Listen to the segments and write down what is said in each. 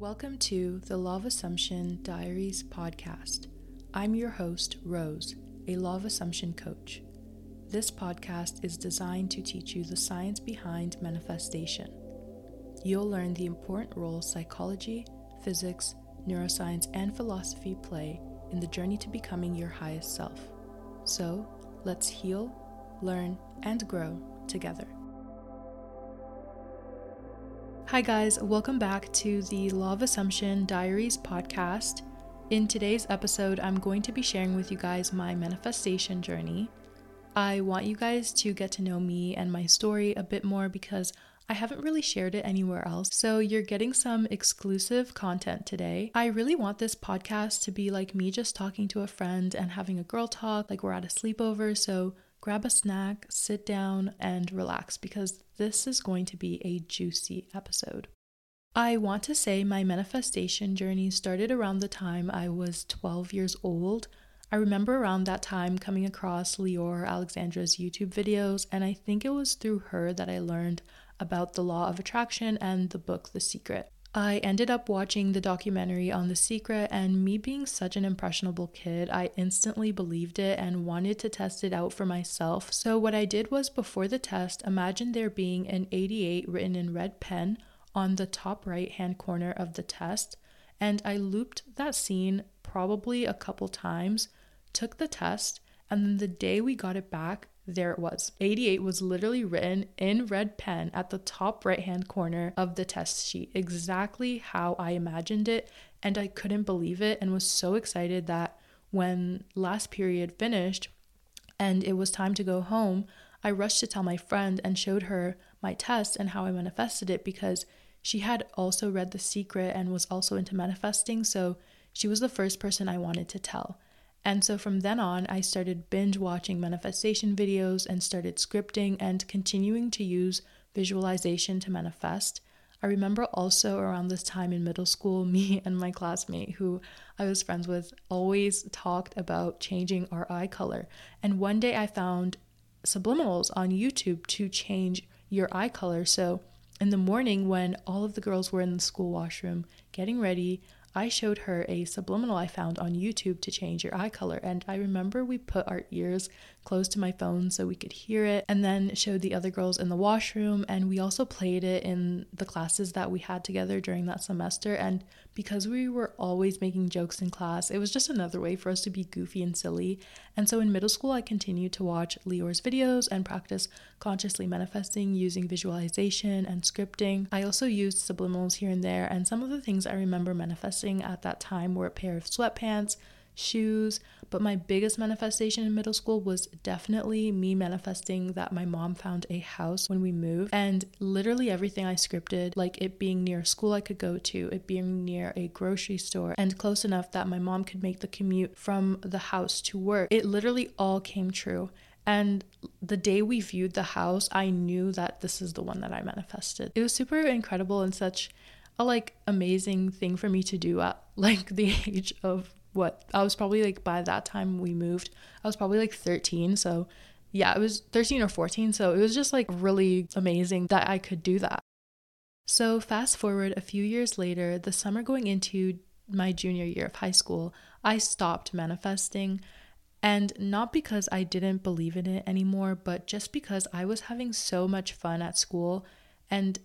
Welcome to the Law of Assumption Diaries podcast. I'm your host, Rose, a Law of Assumption coach. This podcast is designed to teach you the science behind manifestation. You'll learn the important role psychology, physics, neuroscience, and philosophy play in the journey to becoming your highest self. So, let's heal, learn, and grow together. Hi, guys, welcome back to the Law of Assumption Diaries podcast. In today's episode, I'm going to be sharing with you guys my manifestation journey. I want you guys to get to know me and my story a bit more because I haven't really shared it anywhere else. So you're getting some exclusive content today. I really want this podcast to be like me just talking to a friend and having a girl talk, like we're at a sleepover. So grab a snack, sit down, and relax because this is going to be a juicy episode. I want to say my manifestation journey started around the time I was 12 years old. I remember around that time coming across Leeor Alexandra's YouTube videos, and I think it was through her that I learned about the law of attraction and the book The Secret. I ended up watching the documentary on The Secret, and me being such an impressionable kid, I instantly believed it and wanted to test it out for myself. So, what I did was before the test, imagine there being an 88 written in red pen on the top right hand corner of the test, and I looped that scene probably a couple times, took the test, and then the day we got it back, there it was. 88 was literally written in red pen at the top right hand corner of the test sheet, exactly how I imagined it. And I couldn't believe it and was so excited that when last period finished and it was time to go home, I rushed to tell my friend and showed her my test and how I manifested it because she had also read The Secret and was also into manifesting. So she was the first person I wanted to tell. And so from then on, I started binge watching manifestation videos and started scripting and continuing to use visualization to manifest. I remember also around this time in middle school, me and my classmate, who I was friends with, always talked about changing our eye color. And one day I found subliminals on YouTube to change your eye color. So in the morning, when all of the girls were in the school washroom getting ready, I showed her a subliminal I found on YouTube to change your eye color. And I remember we put our ears close to my phone so we could hear it, and then showed the other girls in the washroom. And we also played it in the classes that we had together during that semester. And because we were always making jokes in class, it was just another way for us to be goofy and silly. And so in middle school, I continued to watch Leeor's videos and practice consciously manifesting using visualization and scripting. I also used subliminals here and there, and some of the things I remember manifesting at that time were a pair of sweatpants shoes. But my biggest manifestation in middle school was definitely me manifesting that my mom found a house when we moved. And literally everything I scripted, like it being near a school I could go to, it being near a grocery store, and close enough that my mom could make the commute from the house to work, it literally all came true. And the day we viewed the house, I knew that this is the one that I manifested. It was super incredible and such a like amazing thing for me to do at like the age of what I was probably like by that time we moved, I was probably like 13. So yeah, it was 13 or 14. So it was just like really amazing that I could do that. So fast forward a few years later, the summer going into my junior year of high school, I stopped manifesting. And not because I didn't believe in it anymore, but just because I was having so much fun at school and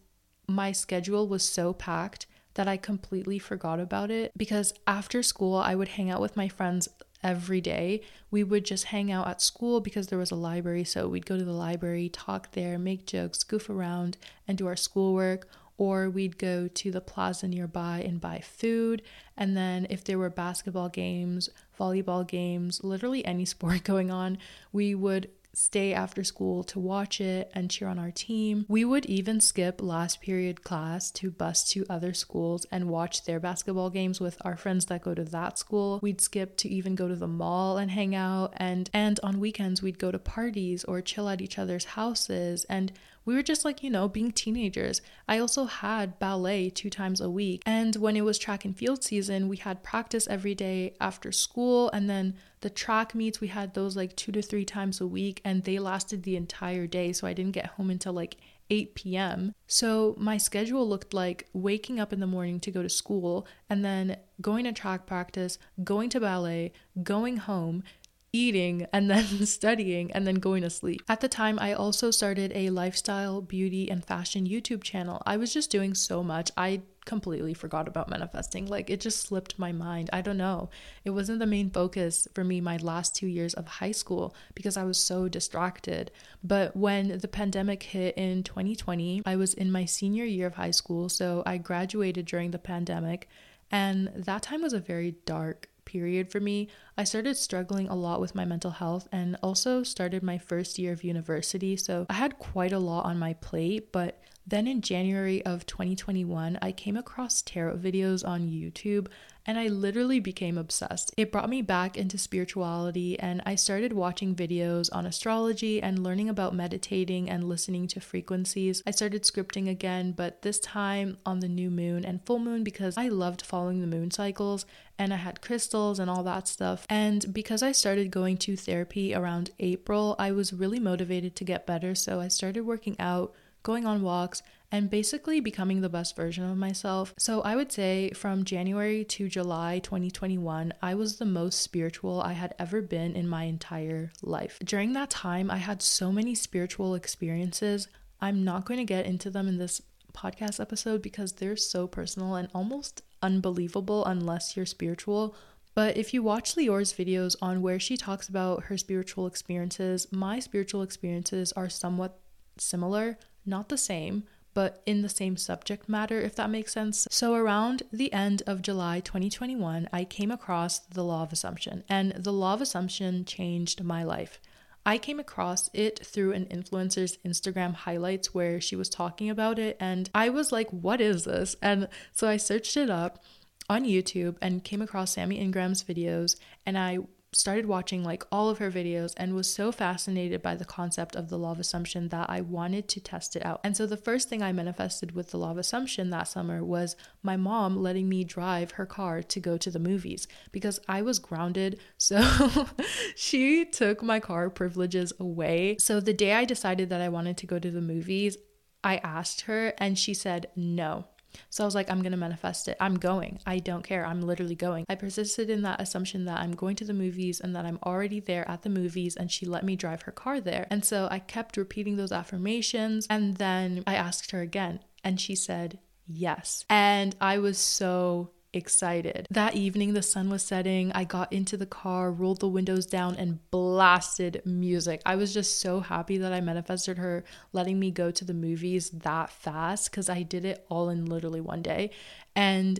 my schedule was so packed that I completely forgot about it because after school, I would hang out with my friends every day. We would just hang out at school because there was a library. So we'd go to the library, talk there, make jokes, goof around, and do our schoolwork. Or we'd go to the plaza nearby and buy food. And then, if there were basketball games, volleyball games, literally any sport going on, we would stay after school to watch it and cheer on our team. We would even skip last period class to bus to other schools and watch their basketball games with our friends that go to that school. We'd skip to even go to the mall and hang out and and on weekends we'd go to parties or chill at each other's houses and we were just like, you know, being teenagers. I also had ballet two times a week. And when it was track and field season, we had practice every day after school. And then the track meets, we had those like two to three times a week, and they lasted the entire day. So I didn't get home until like 8 p.m. So my schedule looked like waking up in the morning to go to school and then going to track practice, going to ballet, going home, eating and then studying and then going to sleep. At the time, I also started a lifestyle, beauty, and fashion YouTube channel. I was just doing so much. I completely forgot about manifesting. Like it just slipped my mind. I don't know. It wasn't the main focus for me my last 2 years of high school because I was so distracted. But when the pandemic hit in 2020, I was in my senior year of high school, so I graduated during the pandemic and that time was a very dark period for me, I started struggling a lot with my mental health and also started my first year of university. So I had quite a lot on my plate, but then in January of 2021, I came across tarot videos on YouTube and I literally became obsessed. It brought me back into spirituality, and I started watching videos on astrology and learning about meditating and listening to frequencies. I started scripting again, but this time on the new moon and full moon because I loved following the moon cycles and I had crystals and all that stuff. And because I started going to therapy around April, I was really motivated to get better, so I started working out going on walks, and basically becoming the best version of myself. So I would say from January to July 2021, I was the most spiritual I had ever been in my entire life. During that time, I had so many spiritual experiences. I'm not going to get into them in this podcast episode because they're so personal and almost unbelievable unless you're spiritual. But if you watch Leeor's videos on where she talks about her spiritual experiences, my spiritual experiences are somewhat similar not the same, but in the same subject matter, if that makes sense. So, around the end of July 2021, I came across the law of assumption, and the law of assumption changed my life. I came across it through an influencer's Instagram highlights where she was talking about it, and I was like, what is this? And so I searched it up on YouTube and came across Sammy Ingram's videos, and I started watching like all of her videos and was so fascinated by the concept of the law of assumption that I wanted to test it out. And so the first thing I manifested with the law of assumption that summer was my mom letting me drive her car to go to the movies because I was grounded. So she took my car privileges away. So the day I decided that I wanted to go to the movies, I asked her and she said no. So I was like, I'm going to manifest it. I'm going. I don't care. I'm literally going. I persisted in that assumption that I'm going to the movies and that I'm already there at the movies, and she let me drive her car there. And so I kept repeating those affirmations. And then I asked her again, and she said, Yes. And I was so excited. That evening, the sun was setting. I got into the car, rolled the windows down, and blasted music. I was just so happy that I manifested her letting me go to the movies that fast because I did it all in literally one day. And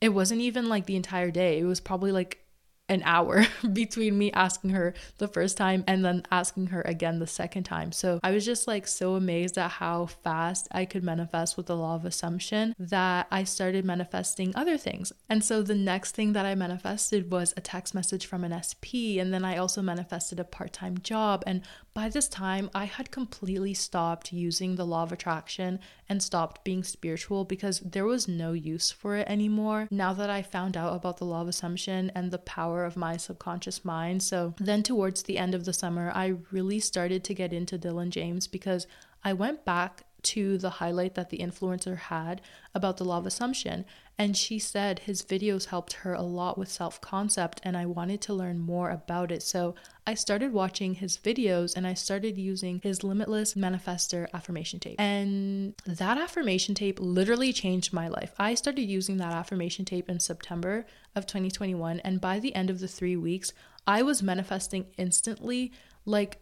it wasn't even like the entire day, it was probably like an hour between me asking her the first time and then asking her again the second time. So I was just like so amazed at how fast I could manifest with the law of assumption that I started manifesting other things. And so the next thing that I manifested was a text message from an SP. And then I also manifested a part time job. And by this time, I had completely stopped using the law of attraction and stopped being spiritual because there was no use for it anymore now that I found out about the law of assumption and the power of my subconscious mind. So then, towards the end of the summer, I really started to get into Dylan James because I went back to the highlight that the influencer had about the law of assumption. And she said his videos helped her a lot with self concept, and I wanted to learn more about it. So I started watching his videos and I started using his Limitless Manifester affirmation tape. And that affirmation tape literally changed my life. I started using that affirmation tape in September of 2021, and by the end of the three weeks, I was manifesting instantly. Like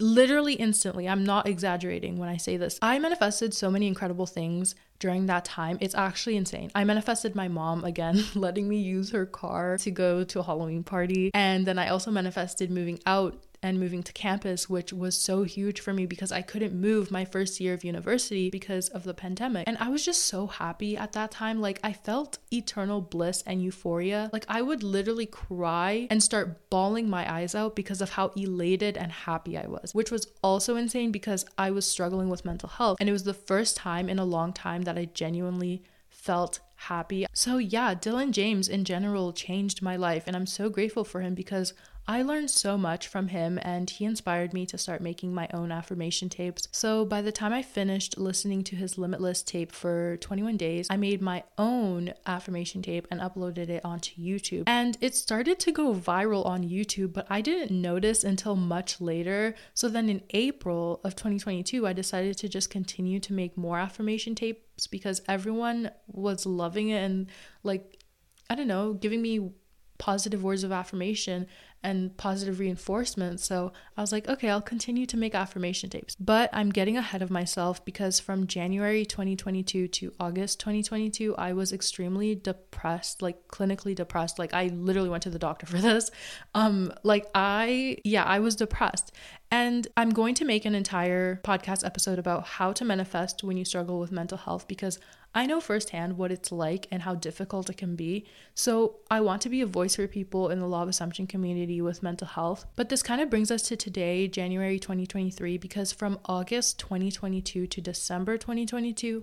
literally instantly. I'm not exaggerating when I say this. I manifested so many incredible things during that time. It's actually insane. I manifested my mom again letting me use her car to go to a Halloween party. And then I also manifested moving out and moving to campus, which was so huge for me because I couldn't move my first year of university because of the pandemic. And I was just so happy at that time. Like, I felt eternal bliss and euphoria. Like, I would literally cry and start bawling my eyes out because of how elated and happy I was, which was also insane because I was struggling with mental health. And it was the first time in a long time that I genuinely felt happy. So, yeah, Dylan James in general changed my life, and I'm so grateful for him because I learned so much from him and he inspired me to start making my own affirmation tapes. So by the time I finished listening to his Limitless tape for 21 days, I made my own affirmation tape and uploaded it onto YouTube. And it started to go viral on YouTube, but I didn't notice until much later. So then in April of 2022, I decided to just continue to make more affirmation tapes because everyone was loving it and like I don't know, giving me positive words of affirmation and positive reinforcement. So I was like, okay, I'll continue to make affirmation tapes. But I'm getting ahead of myself because from January 2022 to August 2022, I was extremely depressed, like clinically depressed. Like I literally went to the doctor for this. Um like I yeah, I was depressed. And I'm going to make an entire podcast episode about how to manifest when you struggle with mental health because I know firsthand what it's like and how difficult it can be. So I want to be a voice for people in the Law of Assumption community with mental health. But this kind of brings us to today, January 2023, because from August 2022 to December 2022,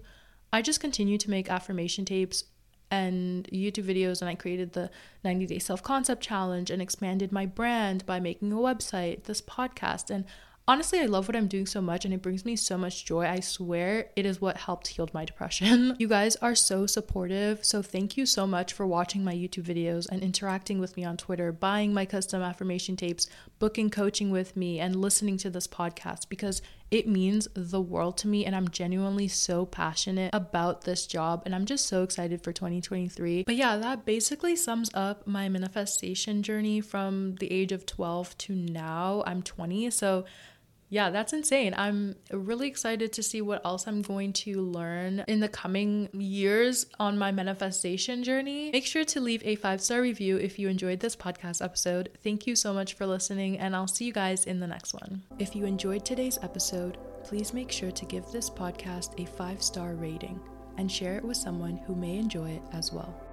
I just continued to make affirmation tapes and YouTube videos, and I created the 90 Day Self Concept Challenge and expanded my brand by making a website, this podcast. And honestly, I love what I'm doing so much and it brings me so much joy. I swear it is what helped heal my depression. you guys are so supportive. So thank you so much for watching my YouTube videos and interacting with me on Twitter, buying my custom affirmation tapes, booking coaching with me, and listening to this podcast because it means the world to me and I'm genuinely so passionate about this job and I'm just so excited for 2023. But yeah, that basically sums up my manifestation journey from the age of 12 to now. I'm 20. So yeah, that's insane. I'm really excited to see what else I'm going to learn in the coming years on my manifestation journey. Make sure to leave a five star review if you enjoyed this podcast episode. Thank you so much for listening, and I'll see you guys in the next one. If you enjoyed today's episode, please make sure to give this podcast a five star rating and share it with someone who may enjoy it as well.